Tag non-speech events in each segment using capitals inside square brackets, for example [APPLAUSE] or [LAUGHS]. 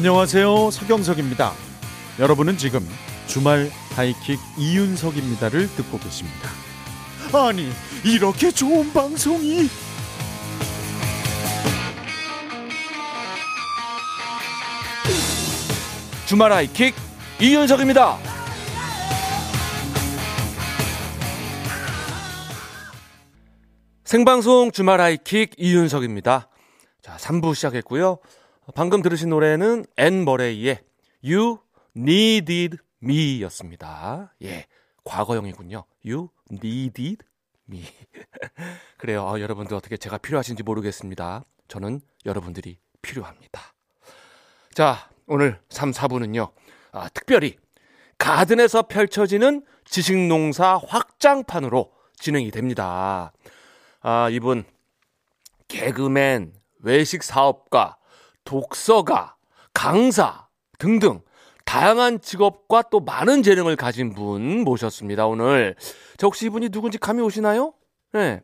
안녕하세요. 서경석입니다. 여러분은 지금 주말 하이킥 이윤석입니다를 듣고 계십니다. 아니, 이렇게 좋은 방송이 주말 하이킥 이윤석입니다. 생방송 주말 하이킥 이윤석입니다. 자, 3부 시작했고요. 방금 들으신 노래는 앤 머레이의 You Needed Me 였습니다. 예, 과거형이군요. You Needed Me. [LAUGHS] 그래요. 아, 여러분들 어떻게 제가 필요하신지 모르겠습니다. 저는 여러분들이 필요합니다. 자, 오늘 3, 4부는요. 아, 특별히 가든에서 펼쳐지는 지식농사 확장판으로 진행이 됩니다. 아, 이분 개그맨, 외식 사업가, 독서가, 강사 등등 다양한 직업과 또 많은 재능을 가진 분 모셨습니다. 오늘 저 혹시 이분이 누군지 감이 오시나요? 네.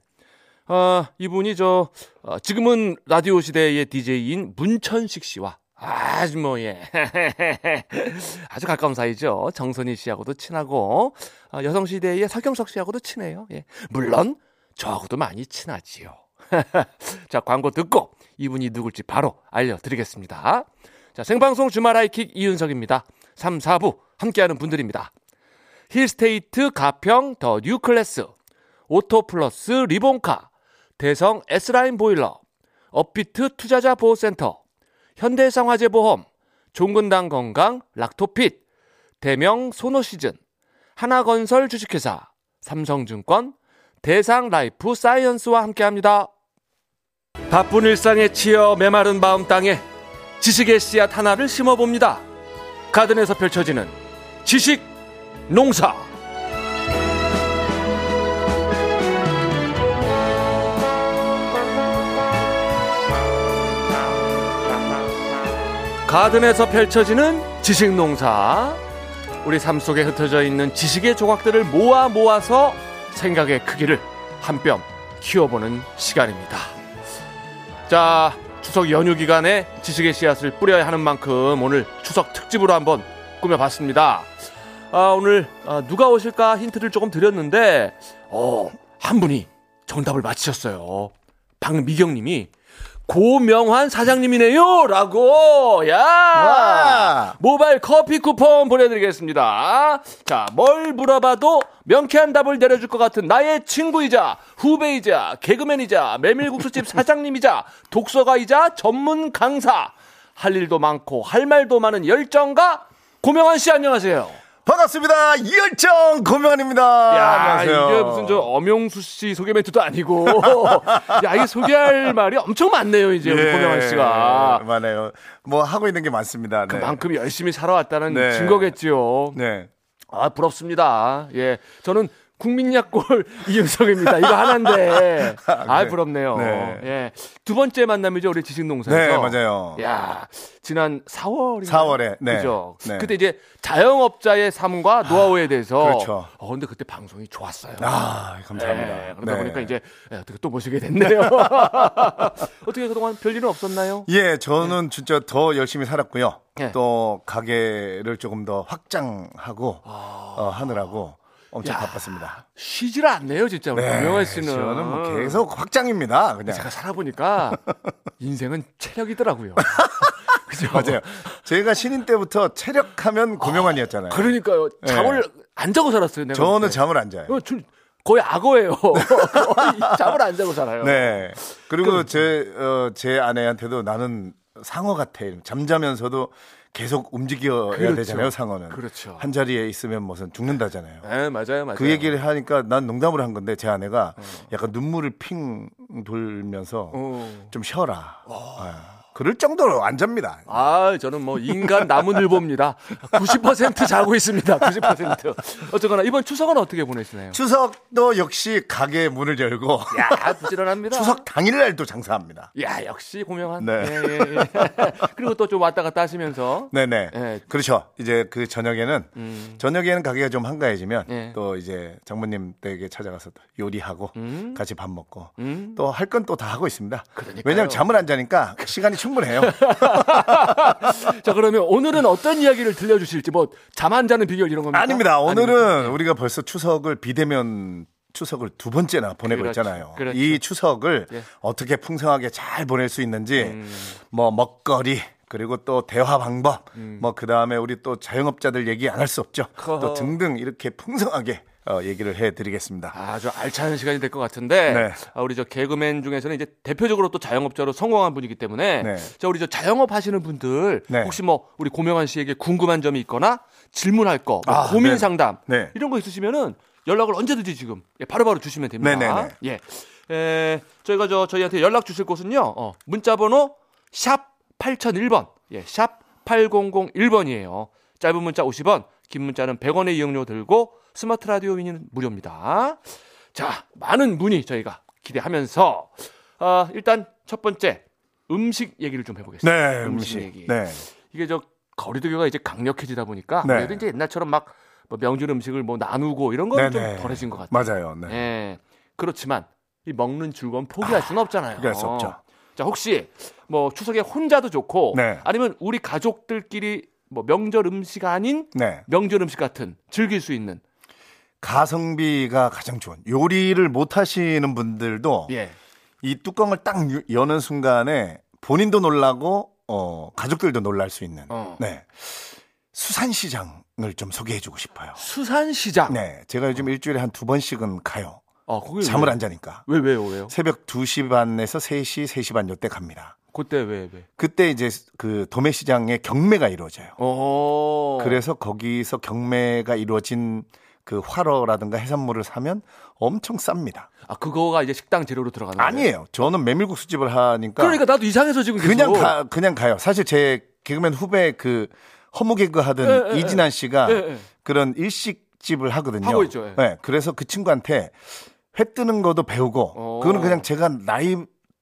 아, 이분이 저 어, 지금은 라디오 시대의 DJ인 문천식 씨와 아주 뭐 예. [LAUGHS] 아주 가까운 사이죠. 정선희 씨하고도 친하고 어, 여성 시대의 서경석 씨하고도 친해요. 예. 물론 저하고도 많이 친하지요. [LAUGHS] 자, 광고 듣고 이분이 누굴지 바로 알려드리겠습니다. 자, 생방송 주말 하이킥 이윤석입니다. 3, 4부 함께하는 분들입니다. 힐스테이트 가평 더 뉴클래스, 오토플러스 리본카, 대성 S라인 보일러, 업비트 투자자 보호센터, 현대해상화재보험, 종근당 건강 락토핏, 대명 소노시즌, 하나건설 주식회사, 삼성증권, 대상라이프 사이언스와 함께합니다. 바쁜 일상에 치여 메마른 마음 땅에 지식의 씨앗 하나를 심어봅니다. 가든에서 펼쳐지는 지식 농사. 가든에서 펼쳐지는 지식 농사. 우리 삶 속에 흩어져 있는 지식의 조각들을 모아 모아서 생각의 크기를 한 뼘 키워보는 시간입니다. 자, 추석 연휴 기간에 지식의 씨앗을 뿌려야 하는 만큼 오늘 추석 특집으로 한번 꾸며봤습니다. 아, 오늘 아, 누가 오실까 힌트를 조금 드렸는데, 어, 한 분이 정답을 맞히셨어요. 박미경 님이 고명환 사장님이네요! 라고! 야! 와! 모바일 커피 쿠폰 보내드리겠습니다. 자, 뭘 물어봐도 명쾌한 답을 내려줄 것 같은 나의 친구이자 후배이자 개그맨이자 메밀국수집 [LAUGHS] 사장님이자 독서가이자 전문 강사. 할 일도 많고 할 말도 많은 열정가 고명환 씨 안녕하세요. 반갑습니다. 이열정 고명환입니다. 야, 안녕하세요. 이게 무슨 저 엄영수 씨 소개 멘트도 아니고, [LAUGHS] 야, 이게 소개할 말이 엄청 많네요, 이제 우리 예, 고명환 씨가. 많아요. 뭐 하고 있는 게 많습니다. 네. 그만큼 열심히 살아왔다는 네. 증거겠지요. 네. 아, 부럽습니다. 예. 저는 국민약골 [LAUGHS] 이윤석입니다. 이거 하나인데. [LAUGHS] 아, 네. 부럽네요. 네. 예. 두 번째 만남이죠, 우리 지식농사에서. 네, 맞아요. 야, 지난 4월이 4월에, 네. 그죠. 네. 그때 이제 자영업자의 삶과 노하우에 대해서 그렇죠. 어 근데 그때 방송이 좋았어요. 아, 감사합니다. 네, 그러다 네. 보니까 이제 예, 어떻게 또 모시게 됐네요. [LAUGHS] 어떻게 그동안 별일은 없었나요? 예, 저는 진짜 더 열심히 살았고요. 네. 또 가게를 조금 더 확장하고 어, 하느라고 엄청 야. 바빴습니다. 쉬질 않네요, 진짜 우리 고명환 씨는. 저는 뭐 계속 확장입니다. 그냥. 제가 살아보니까 [LAUGHS] 인생은 체력이더라고요. [LAUGHS] 그죠? 맞아요. 제가 신인 때부터 체력하면 고명환이었잖아요. 그러니까요. 네. 잠을 안 자고 살았어요. 내가 저는 그때. 잠을 안 자요. 어, 줄- 거의 악어예요. [LAUGHS] 잠을 안 자고 살아요. 네. 그리고 제, 어, 제 아내한테도 나는 상어 같아. 잠자면서도 계속 움직여야 그렇죠. 되잖아요, 상어는. 그렇죠. 한 자리에 있으면 무슨 죽는다잖아요. 네, 맞아요, 맞아요. 그 얘기를 하니까 난 농담을 한 건데 제 아내가 약간 눈물을 핑 돌면서 어. 좀 쉬어라. 아, 그럴 정도로 안 잡니다. 아, 저는 뭐 인간 나무늘보입니다. 90% 자고 있습니다. 90%. 어쨌거나 이번 추석은 어떻게 보내시나요? 추석도 역시 가게 문을 열고 야, 부지런합니다. 추석 당일날도 장사합니다. 야, 역시 고명한. 네. 예, 예, 예. 그리고 또 좀 왔다 갔다 하시면서 네네. 예. 그렇죠. 이제 그 저녁에는 음. 저녁에는 가게가 좀 한가해지면 예. 또 이제 장모님 댁에 찾아가서 또 요리하고 같이 밥 먹고 음. 또할 건 또 다 하고 있습니다. 그러니까요. 왜냐하면 잠을 안 자니까 시간이 충분해요. [LAUGHS] 자, 그러면 오늘은 어떤 이야기를 들려주실지, 뭐, 잠 안 자는 비결 이런 겁니까? 아닙니다. 오늘은 아닙니까? 우리가 벌써 추석을 비대면 추석을 두 번째나 보내고 그렇죠. 있잖아요. 그렇죠. 이 추석을 예. 어떻게 풍성하게 잘 보낼 수 있는지 음. 뭐 먹거리 그리고 또 대화 방법 음. 뭐 그 다음에 우리 또 자영업자들 얘기 안 할 수 없죠. 허허. 또 등등 이렇게 풍성하게 어, 얘기를 해 드리겠습니다. 아주 알찬 시간이 될 것 같은데 네. 아, 우리 저 개그맨 중에서는 이제 대표적으로 또 자영업자로 성공한 분이기 때문에 네. 자 우리 저 자영업 하시는 분들 네. 혹시 뭐 우리 고명환 씨에게 궁금한 점이 있거나 질문할 거, 뭐 아, 고민 네. 상담 네. 이런 거 있으시면은 연락을 언제든지 지금 예, 바로바로 주시면 됩니다. 네네네. 예. 에, 저희가 저 저희한테 연락 주실 곳은요. 어, 문자 번호 샵 8001번. 예, 샵 8001번이에요. 짧은 문자 50원, 긴 문자는 100원의 이용료 들고 스마트 라디오 미니는 무료입니다. 자, 많은 문의 저희가 기대하면서 아, 일단 첫 번째 음식 얘기를 좀 해보겠습니다. 네, 음식 음식. 얘기. 네. 이게 저 거리두기가 이제 강력해지다 보니까 네. 그래도 이제 옛날처럼 막 뭐 명절 음식을 뭐 나누고 이런 건좀 네네. 덜해진 것 같아요. 맞아요. 네. 예. 그렇지만 이 먹는 즐거움 포기할 수는 없잖아요. 포기할 수 없죠. 자, 혹시 뭐 추석에 혼자도 좋고 네. 아니면 우리 가족들끼리 뭐 명절 음식 아닌 네. 명절 음식 같은 즐길 수 있는 가성비가 가장 좋은 요리를 못 하시는 분들도 예. 이 뚜껑을 딱 유- 여는 순간에 본인도 놀라고 어, 가족들도 놀랄 수 있는 어. 네. 수산시장을 좀 소개해주고 싶어요. 수산시장. 네, 제가 요즘 일주일에 한 두 번씩은 가요. 아, 거기 잠을 왜? 안 자니까. 왜 왜요? 왜요? 새벽 2시 반에서 3시, 3시 반 요때 갑니다. 그때 왜 왜? 그때 이제 그 도매시장에 경매가 이루어져요. 어. 그래서 거기서 경매가 이루어진 그 활어라든가 해산물을 사면 엄청 쌉니다. 아, 그거가 이제 식당 재료로 들어가는 거예요? 아니에요. 저는 메밀국수 집을 하니까 그러니까 나도 이상해서 지금 그냥 계속. 가 그냥 가요. 사실 제 개그맨 후배 그 허무 개그 하던 예, 예, 이진환 씨가 예, 예. 그런 일식 집을 하거든요. 하고 있죠, 예. 네, 그래서 그 친구한테 회 뜨는 것도 배우고 어. 그거는 그냥 제가 나이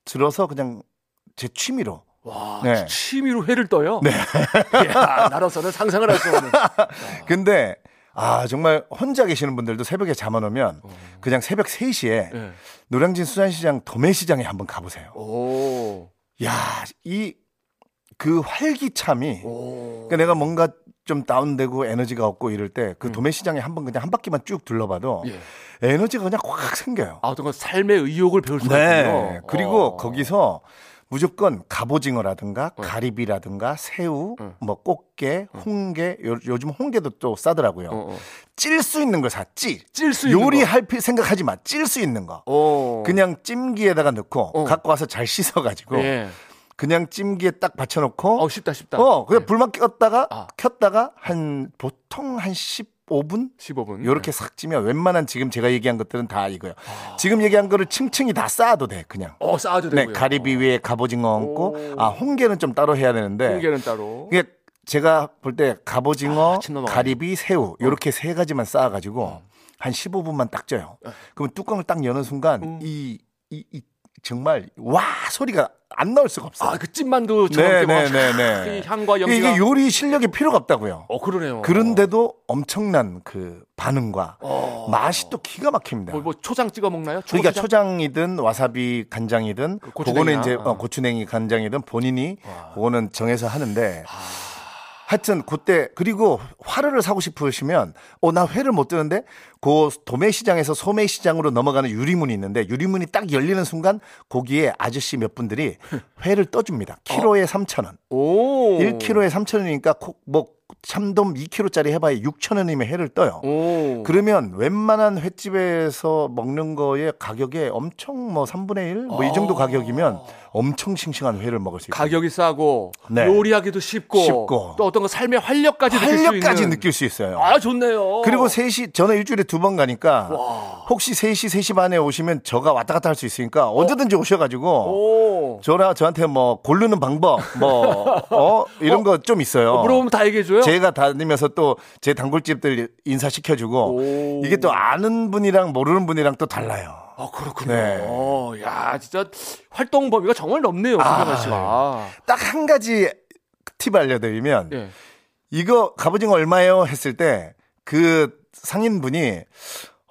들어서 그냥 제 취미로 와, 네. 취미로 회를 떠요? 네. [LAUGHS] 야, 나로서는 상상을 할 수 없는. [LAUGHS] 근데 아 정말 혼자 계시는 분들도 새벽에 잠안 오면 어. 그냥 새벽 3시에 예. 노량진 수산시장 도매시장에 한번 가보세요. 오. 야, 이 그 활기참이 오. 그러니까 내가 뭔가 좀 다운되고 에너지가 없고 이럴 때 음. 그 도매시장에 한번 그냥 한 바퀴만 쭉 둘러봐도 예. 에너지가 그냥 확 생겨요. 아, 어떤 건 삶의 의욕을 배울 수가 네. 있군요. 그리고 어. 거기서 무조건 갑오징어라든가 가리비라든가 새우, 응. 뭐 꽃게, 홍게, 요, 요즘 홍게도 또 싸더라고요. 어, 어. 찔수 있는 거 사, 찔. 찔수 요리할 피- 생각하지 마. 찔 수 있는 거. 어. 그냥 찜기에다가 넣고 어. 갖고 와서 잘 씻어 가지고 예. 그냥 찜기에 딱 받쳐놓고 어, 쉽다, 쉽다. 어, 그냥 예. 불만 켰다가 아. 켰다가 한 보통 한 15분 15분. 요렇게 싹 찌면 웬만한 지금 제가 얘기한 것들은 다 이거요. 아. 지금 얘기한 거를 층층이 다 쌓아도 돼, 그냥. 어, 쌓아도 네, 되고요. 가리비 위에 갑오징어 얹고 오. 아, 홍게는 좀 따로 해야 되는데. 홍게는 따로. 이게 제가 볼 때 갑오징어, 아. 가리비, 새우 요렇게 세 가지만 쌓아 가지고 한 15분만 딱 쪄요. 그러면 뚜껑을 딱 여는 순간 이 이, 이 정말 와 소리가 안 나올 수가 없어요. 아, 그 찐만두처럼 네, 이렇게 네, 막 네, 네. 이 향과 연기가 이게 요리 실력이 필요가 없다고요. 어, 그러네요. 그런데도 엄청난 그 반응과 어. 맛이 또 기가 막힙니다. 뭐, 뭐 초장 찍어 먹나요? 그러니까 초고추장? 초장이든 와사비 간장이든 그. 그거는 이제 어. 어, 고추냉이 간장이든 본인이 와. 그거는 정해서 하는데 하여튼 그때 그리고 화를 사고 싶으시면 어 나 회를 못 드는데 그 도매 시장에서 소매 시장으로 넘어가는 유리문이 있는데 유리문이 딱 열리는 순간 거기에 아저씨 몇 분들이 회를 떠줍니다. 키로에 3,000원. 오. 1kg에 3,000원이니까 뭐 참돔 2kg짜리 해봐야 6,000원이면 회를 떠요. 오. 그러면 웬만한 횟집에서 먹는 거의 가격에 엄청 뭐 3분의 1? 뭐이 정도 가격이면 엄청 싱싱한 회를 먹을 수 있어요. 가격이 싸고 네. 요리하기도 쉽고, 쉽고. 또 어떤 거 삶의 활력까지 느낄 수 활력까지 있는 느낄 수 있어요. 아 좋네요. 그리고 3시, 저는 일주일에 두 번 가니까 와. 혹시 3시, 3시 반에 오시면 저가 왔다 갔다 할 수 있으니까 언제든지 오셔 가지고 오. 저랑 저한테 뭐 고르는 방법 뭐, [LAUGHS] 어, 이런 거좀 있어요. 물어보면 다 얘기해 줘 요. 제가 다니면서 또 제 단골집들 인사시켜주고 오. 이게 또 아는 분이랑 모르는 분이랑 또 달라요. 아 그렇군요. 네. 야 진짜 활동 범위가 정말 넓네요, 아, 김병환 씨가. 딱한 가지 팁 알려드리면 예. 이거 갑오징어 얼마예요 했을 때 그 상인분이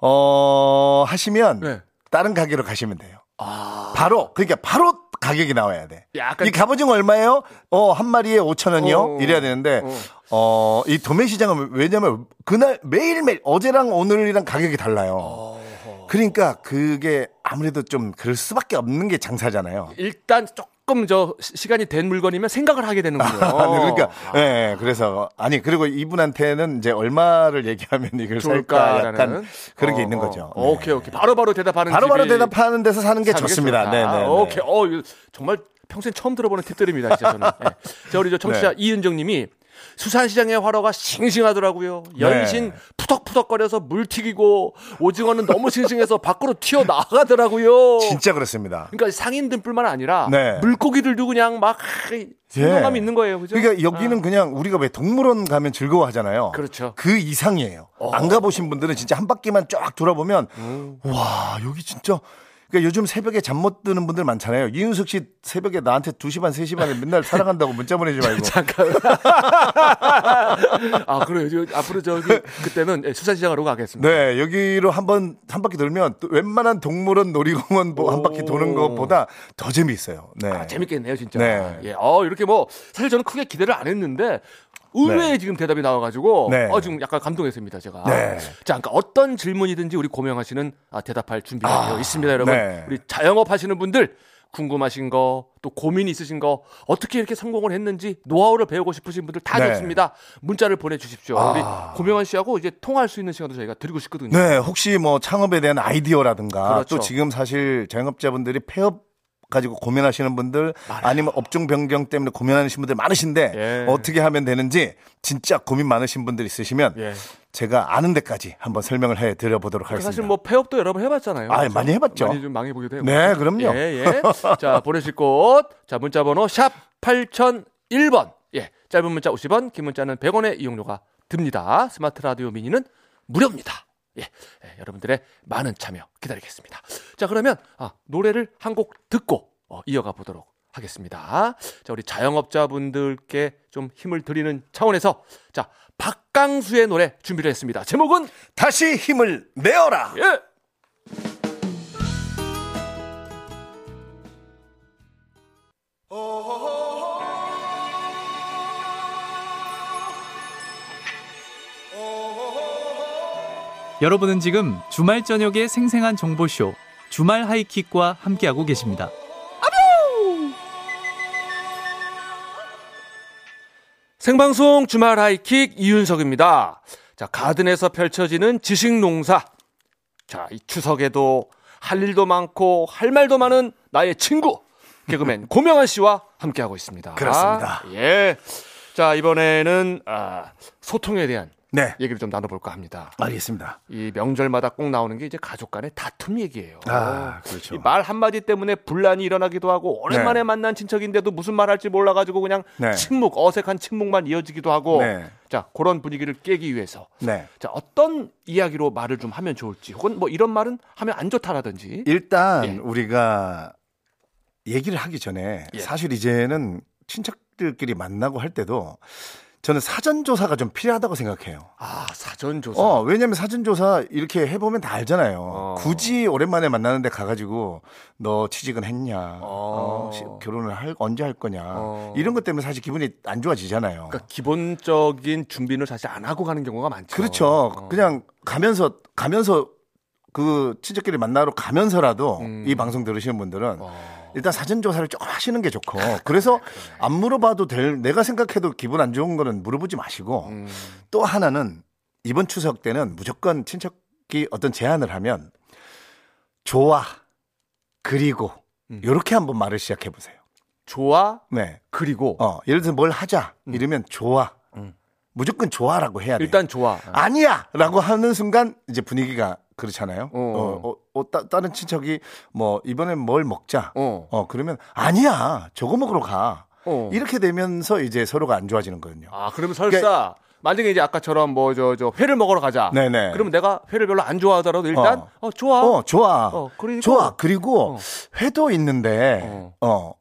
어 하시면 네. 다른 가게로 가시면 돼요. 아. 바로 그러니까 바로 가격이 나와야 돼. 약간- 이 갑오징어 얼마예요? 어, 한 마리에 5천 원이요? 어. 이래야 되는데, 어. 어, 이 도매 시장은 왜냐면 그날 매일매일 어제랑 오늘이랑 가격이 달라요. 그러니까 그게 아무래도 좀 그럴 수밖에 없는 게 장사잖아요. 일단 조금 저 시- 시간이 된 물건이면 생각을 하게 되는군요. [LAUGHS] 네, 그러니까, 아, 예, 예, 그래서, 아니, 그리고 이분한테는 이제 얼마를 얘기하면 이걸 살까 약간 그런 게 어, 있는 어. 거죠. 어, 오케이 오케이 바로 바로 대답하는 바로바로 집이 대답하는 데서 사는 게 좋습니다. 네, 네. 아, 네. 오케이. 어, 이거 정말 평생 처음 들어보는 팁들입니다, 진짜 저는. 네. 자, 우리 저 청취자 네. 이은정 님이 수산시장의 화로가 싱싱하더라고요. 연신 네. 푸덕푸덕거려서 물 튀기고 오징어는 너무 싱싱해서 밖으로 튀어 나가더라고요. 진짜 그렇습니다. 그러니까 상인들뿐만 아니라 네. 물고기들도 그냥 막 생동감이 예. 있는 거예요. 그죠? 그러니까 여기는 그냥 우리가 왜 동물원 가면 즐거워하잖아요. 그렇죠. 어. 그 이상이에요. 안 가보신 분들은 진짜 한 바퀴만 쫙 돌아보면 음. 와 여기 진짜. 그러니까 요즘 새벽에 잠 못 드는 분들 많잖아요. 이윤석 씨 새벽에 나한테 2시 반, 3시 반에 맨날 사랑한다고 문자 보내지 말고. [LAUGHS] 잠깐. [LAUGHS] 아, 그래요. 저, 앞으로 저기 그때는 예, 수산시장으로 가겠습니다. 네, 여기로 한번 한 바퀴 돌면 또 웬만한 동물원 놀이공원 뭐 한 바퀴 도는 것보다 더 재미있어요. 네. 아, 재밌겠네요, 진짜. 네. 예, 어, 이렇게 뭐, 사실 저는 크게 기대를 안 했는데, 의외의 네. 지금 대답이 나와가지고, 네. 어, 지금 약간 감동했습니다, 제가. 네. 자, 그러니까 어떤 질문이든지 우리 고명하 씨는 아, 대답할 준비가 되어 있습니다, 여러분. 네. 우리 자영업 하시는 분들, 궁금하신 거, 또 고민 있으신 거, 어떻게 이렇게 성공을 했는지, 노하우를 배우고 싶으신 분들 다 네. 좋습니다. 문자를 보내주십시오. 아. 우리 고명환 씨하고 이제 통화할 수 있는 시간도 저희가 드리고 싶거든요. 네, 혹시 뭐 창업에 대한 아이디어라든가 그렇죠. 또 지금 사실 자영업자분들이 폐업 가지고 고민하시는 분들 아니면 업종 변경 때문에 고민하시는 분들 많으신데 예. 어떻게 하면 되는지 진짜 고민 많으신 분들 있으시면 예. 제가 아는 데까지 한번 설명을 해 드려 보도록 하겠습니다. 사실 뭐 폐업도 여러 번 해봤잖아요. 아? 많이 해봤죠. 많이 좀 망해 보기도 해요. 네, 그럼요. 예, 예. 자, [LAUGHS] 보내실 곳. 자, 문자번호 샵 8001번. 예. 짧은 문자 50원, 긴 문자는 100원의 이용료가 듭니다. 스마트 라디오 미니는 무료입니다. 예. 예, 여러분들의 많은 참여 기다리겠습니다. 자, 그러면 아, 노래를 한 곡 듣고 어, 이어가 보도록 하겠습니다. 자, 우리 자영업자분들께 좀 힘을 드리는 차원에서 자, 박강수의 노래 준비를 했습니다. 제목은 다시 힘을 내어라. 예. 여러분은 지금 주말 저녁의 생생한 정보쇼 주말 하이킥과 함께하고 계십니다. 생방송 주말 하이킥 이윤석입니다. 자, 가든에서 펼쳐지는 지식 농사. 자, 이 추석에도 할 일도 많고 할 말도 많은 나의 친구 개그맨 [LAUGHS] 고명환 씨와 함께하고 있습니다. 그렇습니다. 예. 자, 이번에는 아, 소통에 대한 네, 얘기를 좀 나눠볼까 합니다. 알겠습니다. 이 명절마다 꼭 나오는 게 이제 가족 간의 다툼 얘기예요. 아, 그렇죠. 이말 한마디 때문에 분란이 일어나기도 하고 오랜만에 네. 만난 친척인데도 무슨 말 할지 몰라가지고 그냥 네. 침묵, 어색한 침묵만 이어지기도 하고 네. 자 그런 분위기를 깨기 위해서 네. 자 어떤 이야기로 말을 좀 하면 좋을지 혹은 뭐 이런 말은 하면 안 좋다라든지 일단 예. 우리가 얘기를 하기 전에 예. 사실 이제는 친척들끼리 만나고 할 때도 저는 사전 조사가 좀 필요하다고 생각해요. 아 사전 조사 어, 왜냐면 사전 조사 이렇게 해보면 다 알잖아요. 어. 굳이 오랜만에 만나는데 가가지고 너 취직은 했냐, 어. 어, 시- 결혼을 할 언제 할 거냐 어. 이런 것 때문에 사실 기분이 안 좋아지잖아요. 그러니까 기본적인 준비를 사실 안 하고 가는 경우가 많죠. 그렇죠. 어. 그냥 가면서 가면서 그 친척끼리 만나러 가면서라도 음. 이 방송 들으시는 분들은 어. 일단 사전 조사를 조금 하시는 게 좋고 그래서 안 물어봐도 될 내가 생각해도 기분 안 좋은 거는 물어보지 마시고 음. 또 하나는 이번 추석 때는 무조건 친척이 어떤 제안을 하면 좋아 그리고 음. 이렇게 한번 말을 시작해 보세요. 좋아 네. 그리고 어, 예를 들어 뭘 하자 이러면 좋아. 음. 무조건 좋아라고 해야 돼. 일단 좋아. 아니야라고 하는 순간 이제 분위기가 그렇잖아요. 어. 어, 어, 어, 따, 다른 친척이 뭐 이번엔 뭘 먹자. 어. 어, 그러면 아니야. 저거 먹으러 가. 어. 이렇게 되면서 이제 서로가 안 좋아지는 거거든요. 아, 그러면 설사 만약에 이제 아까처럼 뭐 저 저 회를 먹으러 가자. 네네. 그러면 내가 회를 별로 안 좋아하더라도 일단 어. 어, 좋아. 어, 좋아. 어, 그리고- 좋아. 그리고 어. 회도 있는데 어.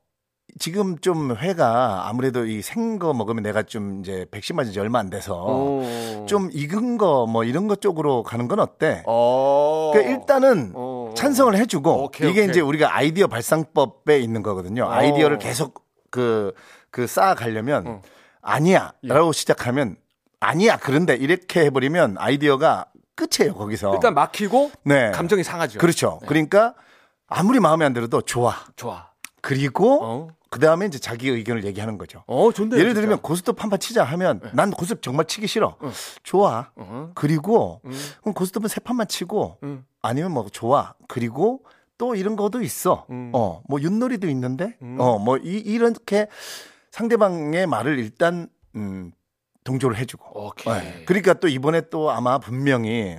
어. 지금 좀 회가 아무래도 이 생 거 먹으면 내가 좀 이제 백신 맞은 지 얼마 안 돼서 어. 좀 익은 거 뭐 이런 것 쪽으로 가는 건 어때? 어. 그러니까 일단은 어. 찬성을 해주고 오케이, 이게 오케이. 이제 우리가 아이디어 발상법에 있는 거거든요. 아이디어를 계속 그, 그 쌓아가려면 어. 아니야 라고 시작하면 아니야 그런데 이렇게 해버리면 아이디어가 끝이에요 거기서. 일단 막히고 네. 감정이 상하죠. 그렇죠. 그러니까 아무리 마음에 안 들어도 좋아. 좋아. 그리고 어. 그 다음에 이제 자기 의견을 얘기하는 거죠. 어, 좋네요. 예를. 들면 고스톱 한 판 치자 하면 난 고스톱 정말 치기 싫어. 좋아. 어. 그리고 음. 그럼 고스톱은 세 판만 치고 음. 아니면 뭐 좋아. 그리고 또 이런 것도 있어. 음. 어, 뭐 윷놀이도 있는데. 음. 어, 뭐 이, 이렇게 상대방의 말을 일단 음, 동조를 해주고. 오케이. 네. 그러니까 또 이번에 또 아마 분명히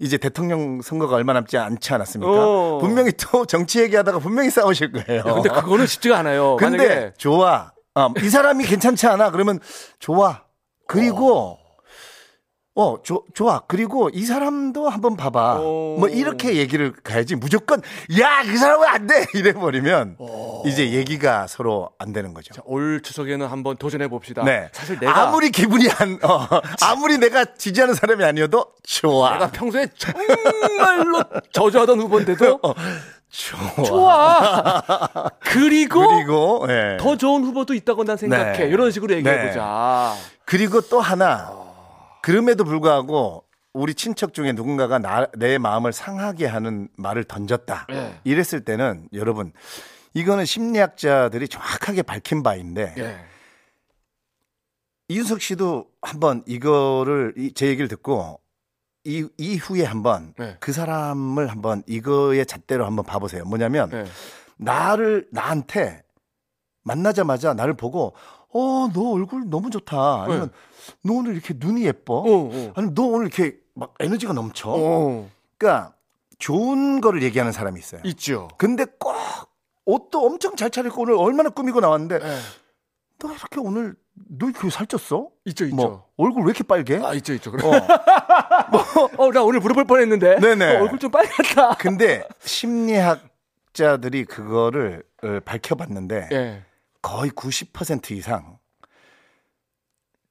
이제 대통령 선거가 얼마 남지 않지 않았습니까? 어. 분명히 또 정치 얘기하다가 분명히 싸우실 거예요. 야, 근데 그거는 쉽지가 않아요. 근데 만약에 좋아. 어, 이 사람이 괜찮지 않아? 그러면 좋아. 그리고 어, 조, 좋아. 그리고 이 사람도 한번 봐봐. 오. 뭐 이렇게 얘기를 가야지. 무조건 야, 그 사람은 안 돼. [LAUGHS] 이래 버리면 이제 얘기가 서로 안 되는 거죠. 자, 올 추석에는 한번 도전해 봅시다. 네. 사실 내가 아무리 기분이 안 어, [LAUGHS] 아무리 내가 지지하는 사람이 아니어도 좋아. 내가 평소에 정말로 [LAUGHS] 저주하던 후보인데도 어, 좋아. 좋아. 그리고, 그리고 예. 더 좋은 후보도 있다고 난 생각해. 네. 이런 식으로 얘기해 네. 보자. 그리고 또 하나 그럼에도 불구하고 우리 친척 중에 누군가가 나, 내 마음을 상하게 하는 말을 던졌다. 예. 이랬을 때는 여러분 이거는 심리학자들이 정확하게 밝힌 바인데 예. 이윤석 씨도 한번 이거를 이- 제 얘기를 듣고 이 이후에 한번 네. 그 사람을 한번 이거의 잣대로 한번 봐보세요. 뭐냐면 예. 나를 나한테 만나자마자 나를 보고 어 너 얼굴 너무 좋다 아니면 너 오늘 이렇게 눈이 예뻐 네. 어, 어. 아니면 너 오늘 이렇게 막 에너지가 넘쳐 어. 그러니까 좋은 거를 얘기하는 사람이 있어요 있죠. 근데 꼭 옷도 엄청 잘 차려입고 오늘 얼마나 꾸미고 나왔는데 예. 너 이렇게 오늘 너 이렇게 살쪘어 있죠, 있죠. 뭐 얼굴 왜 이렇게 빨개 아, 있죠, 있죠. 그래. 어. [LAUGHS] 어, 나 오늘 물어볼 뻔 했는데. 네네. 어, 얼굴 좀 빨갛다. 근데 심리학자들이 그거를 어, 밝혀봤는데 예. 거의 90% 이상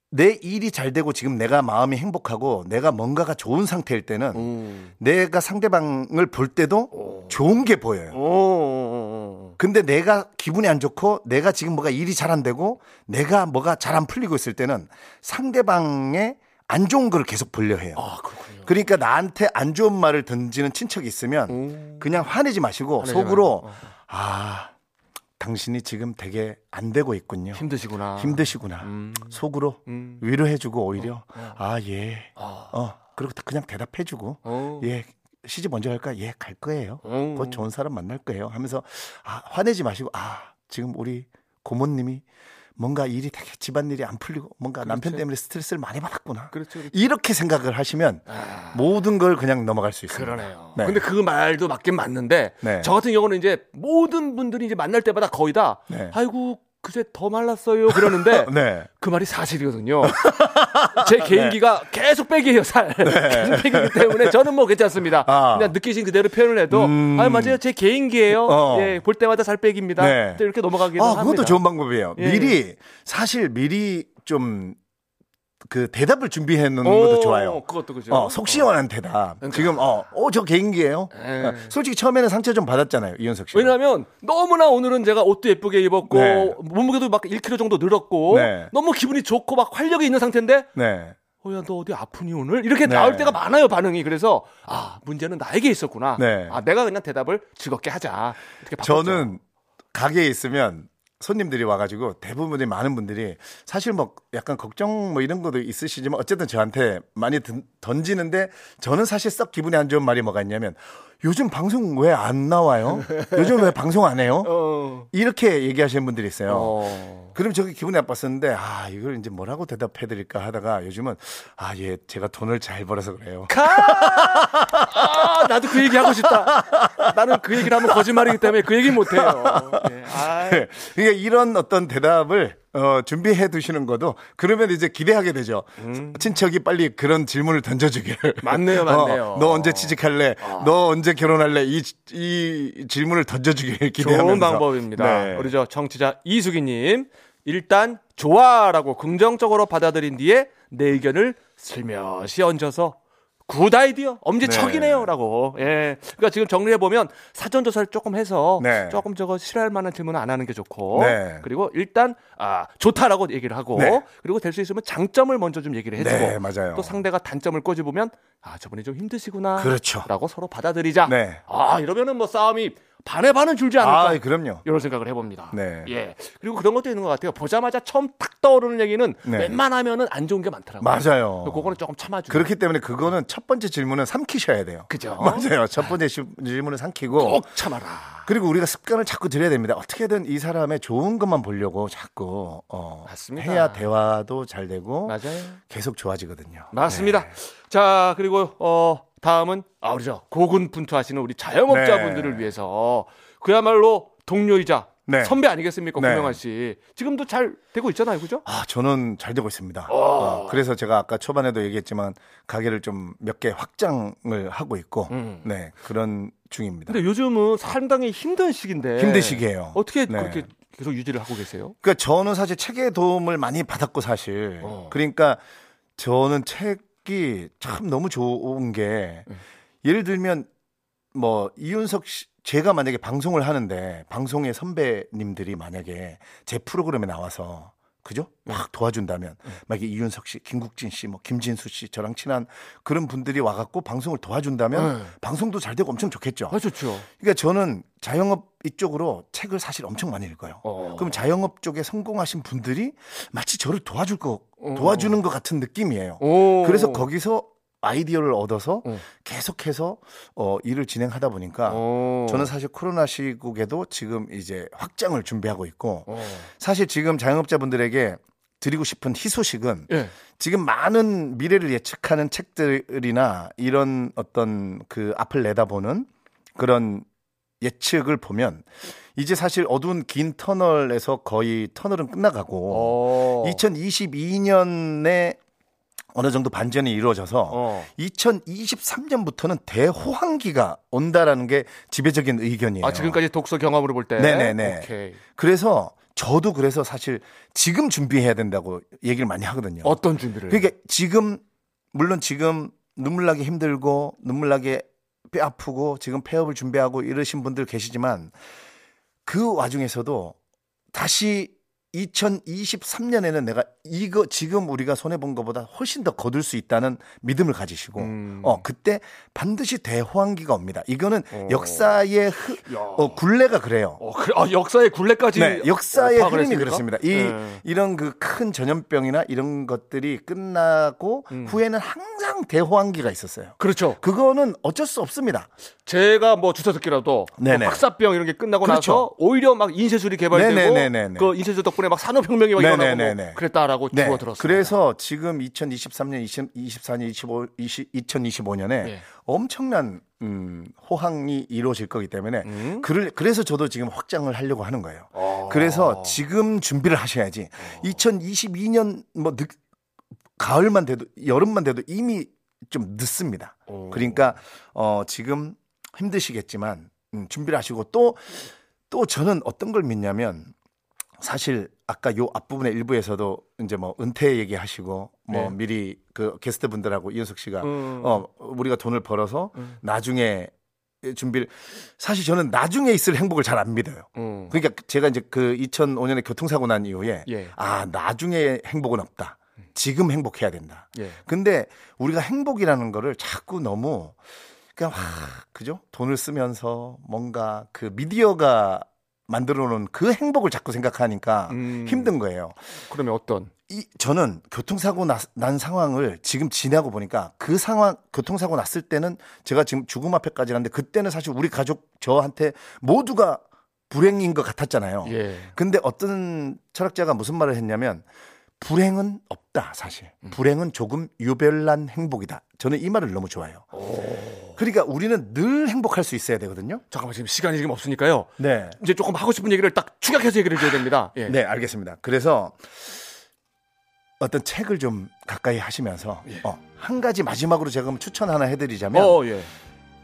내 일이 잘 되고 지금 내가 마음이 행복하고 내가 뭔가가 좋은 상태일 때는 음. 내가 상대방을 볼 때도 좋은 게 보여요. 오, 오, 오, 근데 내가 기분이 안 좋고 내가 지금 뭐가 일이 잘 안 되고 내가 뭐가 잘 안 풀리고 있을 때는 상대방의 안 좋은 걸 계속 보려 해요. 아. 그러니까 나한테 안 좋은 말을 던지는 친척이 있으면 음. 그냥 화내지 마시고 화내지 속으로. 어. 아 당신이 지금 되게 안 되고 있군요. 힘드시구나. 힘드시구나. 음. 속으로 음. 위로해주고 오히려 어. 아 예. 아. 어 그리고 그냥 대답해주고 어. 예 시집 먼저 갈까? 예 갈 거예요. 어. 곧 좋은 사람 만날 거예요. 하면서 아 화내지 마시고 아 지금 우리 고모님이 뭔가 일이 되게 집안일이 안 풀리고 뭔가 남편 그렇죠. 때문에 스트레스를 많이 받았구나. 그렇죠. 그렇죠. 이렇게 생각을 하시면 아. 모든 걸 그냥 넘어갈 수 있습니다. 그러네요. 네. 근데 그 말도 맞긴 맞는데 네. 저 같은 경우는 이제 모든 분들이 이제 만날 때마다 거의 다 네. 아이고 그새 더 말랐어요 그러는데 [LAUGHS] 네. 그 말이 사실이거든요. 제 개인기가 계속 빼기예요 살. [LAUGHS] 계속 빼기기 때문에 저는 뭐 괜찮습니다. 네. 아. 그냥 느끼신 그대로 표현을 해도 음. 아 맞아요 제 개인기예요. 어. 예, 볼 때마다 살 빼기입니다. 네. 또 이렇게 넘어가기도 아, 합니다. 그것도 좋은 방법이에요. 예. 미리 사실 미리 좀 그 대답을 준비해 놓는 오, 것도 좋아요. 그것도 그죠. 어, 속 시원한 대답. 지금 어, 어, 저 개인기예요. 예. 어, 솔직히 처음에는 상처 좀 받았잖아요, 이현석 씨. 왜냐하면 너무나 오늘은 제가 옷도 예쁘게 입었고 네. 몸무게도 막 1kg 정도 늘었고 네. 너무 기분이 좋고 막 활력이 있는 상태인데 네. 어야 너 어디 아프니 오늘 이렇게 네. 나올 때가 많아요 반응이 그래서 아 문제는 나에게 있었구나 네. 아 내가 그냥 대답을 즐겁게 하자 이렇게 바꿨죠. 저는 가게에 있으면 손님들이 와가지고 대부분의 많은 분들이 사실 뭐 약간 걱정 뭐 이런 것도 있으시지만 어쨌든 저한테 많이 든- 던지는데 저는 사실 썩 기분이 안 좋은 말이 뭐가 있냐면 요즘 방송 왜 안 나와요? 요즘 왜 방송 안 해요? 어. 이렇게 얘기하시는 분들이 있어요. 어. 그럼 저기 기분이 나빴었는데 아 이걸 이제 뭐라고 대답해 드릴까 하다가 요즘은 아 예 제가 돈을 잘 벌어서 그래요. 아, 나도 그 얘기 하고 싶다. 나는 그 얘기를 하면 거짓말이기 때문에 그 얘기 못 해요. 네. 아, 그러니까 이런 어떤 대답을 어, 준비해 두시는 것도 그러면 이제 기대하게 되죠. 친척이 빨리 그런 질문을 던져주길. 음. 맞네요, 맞네요. 어, 너 언제 취직할래? 너 언제 결혼할래? 이, 이 질문을 던져주길 기대하면서. 좋은 방법입니다. 네. 우리 저 청취자 이수기님 일단 좋아라고 긍정적으로 받아들인 뒤에 내 의견을 슬며시 얹어서 good idea 엄지척이네요 네. 라고 예 그러니까 지금 정리해 보면 사전 조사를 조금 해서 네. 조금 저거 싫어할 만한 질문은 안 하는 게 좋고 네. 그리고 일단 아 좋다라고 얘기를 하고 네. 그리고 될 수 있으면 장점을 먼저 좀 얘기를 해주고 네, 맞아요. 또 상대가 단점을 꼬집으면 아 저분이 좀 힘드시구나 그렇죠. 라고 서로 받아들이자 네. 아 이러면은 뭐 싸움이 반에 반은 줄지 않을까 아, 그럼요. 이런 생각을 해봅니다. 네. 예. 그리고 그런 것도 있는 것 같아요. 보자마자 처음 딱 떠오르는 얘기는 네. 웬만하면은 안 좋은 게 많더라고요. 맞아요. 그거는 조금 참아주고. 그렇기 때문에 그거는 첫 번째 질문은 삼키셔야 돼요. 그죠? [LAUGHS] 맞아요. 첫 번째 시- 질문은 삼키고 꼭 참아라. 그리고 우리가 습관을 자꾸 들여야 됩니다. 어떻게든 이 사람의 좋은 것만 보려고 자꾸 어, 맞습니다. 해야 대화도 잘 되고 맞아요. 계속 좋아지거든요. 맞습니다. 네. 자, 그리고 어 다음은 아 우리죠. 고군분투하시는 우리 자영업자분들을 네. 위해서 그야말로 동료이자 네. 선배 아니겠습니까? 네. 고명환 씨. 지금도 잘 되고 있잖아요. 그죠? 아, 저는 잘 되고 있습니다. 어, 그래서 제가 아까 초반에도 얘기했지만 가게를 좀 몇 개 확장을 하고 있고, 음. 네 그런 중입니다. 근데 요즘은 상당히 힘든 시기인데 힘든 시기예요. 어떻게 네. 그렇게 계속 유지를 하고 계세요? 그러니까 저는 사실 책의 도움을 많이 받았고 사실 어. 그러니까 저는 책 이참 너무 좋은 게 네. 예를 들면 뭐 이윤석 씨 제가 만약에 방송을 하는데 방송의 선배님들이 만약에 제 프로그램에 나와서 그죠? 네. 막 도와준다면 만약에 이윤석 씨, 김국진 씨, 뭐 김진수 씨 저랑 친한 그런 분들이 와갖고 방송을 도와준다면 네. 방송도 잘 되고 엄청 좋겠죠. 아 좋죠. 그러니까 저는 자영업 이쪽으로 책을 사실 엄청 많이 읽어요. 어. 그럼 자영업 쪽에 성공하신 분들이 마치 저를 도와줄 거 어. 도와주는 것 같은 느낌이에요. 오. 그래서 거기서 아이디어를 얻어서 어. 계속해서 어, 일을 진행하다 보니까 어. 저는 사실 코로나 시국에도 지금 이제 확장을 준비하고 있고 어. 사실 지금 자영업자분들에게 드리고 싶은 희소식은 예. 지금 많은 미래를 예측하는 책들이나 이런 어떤 그 앞을 내다보는 그런 예측을 보면 이제 사실 어두운 긴 터널에서 거의 터널은 끝나가고 어. 2022년에 어느 정도 반전이 이루어져서 어. 2023년부터는 대호황기가 온다라는 게 지배적인 의견이에요. 아 지금까지 독서 경험으로 볼 때. 네네네. 오케이. 그래서 저도 그래서 사실 지금 준비해야 된다고 얘기를 많이 하거든요. 어떤 준비를? 그러니까 지금 물론 지금 눈물 나기 힘들고 눈물 나게 뼈 아프고 지금 폐업을 준비하고 이러신 분들 계시지만 그 와중에서도 다시 2023년에는 내가 이거 지금 우리가 손해 본 것보다 훨씬 더 거둘 수 있다는 믿음을 가지시고 음. 어 그때 반드시 대호황기가 옵니다. 이거는 어. 역사의 흐, 야. 어, 굴레가 그래요. 어, 그래. 아, 역사의 굴레까지. 네, 역사의 흐름이? 그렇습니다. 이 네. 이런 그 큰 전염병이나 이런 것들이 끝나고 음. 후에는 항상 대호황기가 있었어요. 그렇죠. 그거는 어쩔 수 없습니다. 제가 뭐 주사 듣기라도. 뭐 박사병 이런 게 끝나고 그렇죠. 나서 오히려 막 인쇄술이 개발되고 네네네네네. 그 인쇄술 덕분에 막 산업혁명이 막 일어나고 네네네네. 뭐 그랬다라고 네. 주워 들었어요. 그래서 지금 2023년, 20, 24년, 25, 20, 2025년에 예. 엄청난 음, 호황이 이루어질 거기 때문에 음? 그를, 그래서 저도 지금 확장을 하려고 하는 거예요. 어. 그래서 지금 준비를 하셔야지. 2022년 뭐 늦, 가을만 돼도 여름만 돼도 이미 좀 늦습니다. 어. 그러니까 어 지금 힘드시겠지만 음, 준비를 하시고 또또 저는 어떤 걸 믿냐면 사실 아까 요 앞부분의 일부에서도 이제 뭐 은퇴 얘기하시고 뭐 네. 미리 그 게스트 분들하고 이윤석 씨가 음. 어 우리가 돈을 벌어서 음. 나중에 준비를 사실 저는 나중에 있을 행복을 잘 안 믿어요. 음. 그러니까 제가 이제 그 2005년에 교통사고 난 이후에 예. 아 나중에 행복은 없다. 지금 행복해야 된다. 예. 근데 우리가 행복이라는 거를 자꾸 너무 그냥 와, 그죠? 돈을 쓰면서 뭔가 그 미디어가 만들어 놓은 그 행복을 자꾸 생각하니까 음. 힘든 거예요. 그러면 어떤? 이 저는 교통사고 나- 난 상황을 지금 지나고 보니까 그 상황 교통사고 났을 때는 제가 지금 죽음 앞에까지 갔는데 그때는 사실 우리 가족 저한테 모두가 불행인 것 같았잖아요. 예. 근데 어떤 철학자가 무슨 말을 했냐면 불행은 없다 사실. 음. 불행은 조금 유별난 행복이다. 저는 이 말을 너무 좋아해요. 그러니까 우리는 늘 행복할 수 있어야 되거든요. 잠깐만 지금 시간이 지금 없으니까요. 네. 이제 조금 하고 싶은 얘기를 딱 축약해서 얘기를 해줘야 됩니다. 예. 네, 알겠습니다. 그래서 어떤 책을 좀 가까이 하시면서 어, 한 가지 마지막으로 제가 추천 하나 해드리자면 어, 예.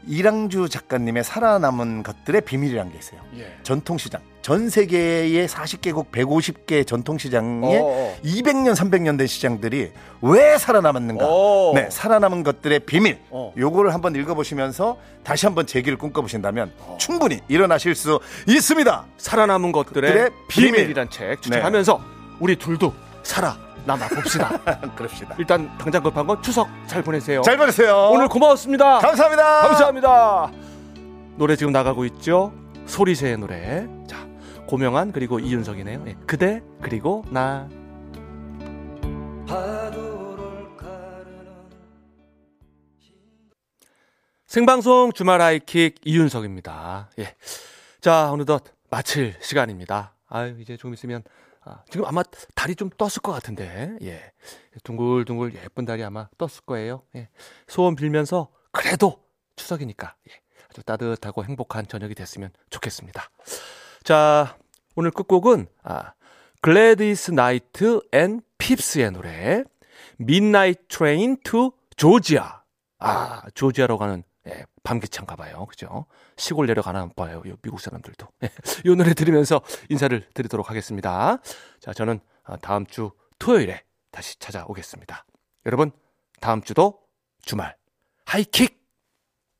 이랑주 작가님의 살아남은 것들의 비밀이라는 게 있어요. 예. 전통시장. 전 세계의 40개국 150개 전통시장에 어, 어. 200년, 300년 된 시장들이 왜 살아남았는가? 어. 네, 살아남은 것들의 비밀. 어. 요거를 한번 읽어보시면서 다시 한번 제기를 꿈꿔보신다면 충분히 일어나실 수 있습니다. 살아남은 것들의 그들의 비밀. 비밀 이란 책 추천하면서 우리 둘도 살아 남아 봅시다. [LAUGHS] 그럽시다. 일단 당장 급한 건 추석 잘 보내세요. 잘 보내세요. 오늘 고마웠습니다. 감사합니다. 감사합니다. 노래 지금 나가고 있죠? 소리새의 노래. 자, 고명한 그리고 이윤석이네요. 예, 그대 그리고 나. 생방송 주말 하이킥 이윤석입니다. 예. 자, 어느덧 마칠 시간입니다. 아유, 이제 좀 있으면, 아, 지금 아마 달이 좀 떴을 것 같은데, 예. 둥글둥글 예쁜 달이 아마 떴을 거예요. 예. 소원 빌면서, 그래도 추석이니까, 예. 아주 따뜻하고 행복한 저녁이 됐으면 좋겠습니다. 자, 오늘 끝곡은, 아, 글래디스 나이트 앤 핍스의 노래, Midnight Train to Georgia. 아, 조지아로 가는 예, 밤기차인가 봐요. 그죠? 시골 내려가나 봐요. 요 미국 사람들도. 이 노래 들으면서 인사를 드리도록 하겠습니다. 자, 저는 아, 다음 주 토요일에 다시 찾아오겠습니다. 여러분, 다음 주도 주말 하이킥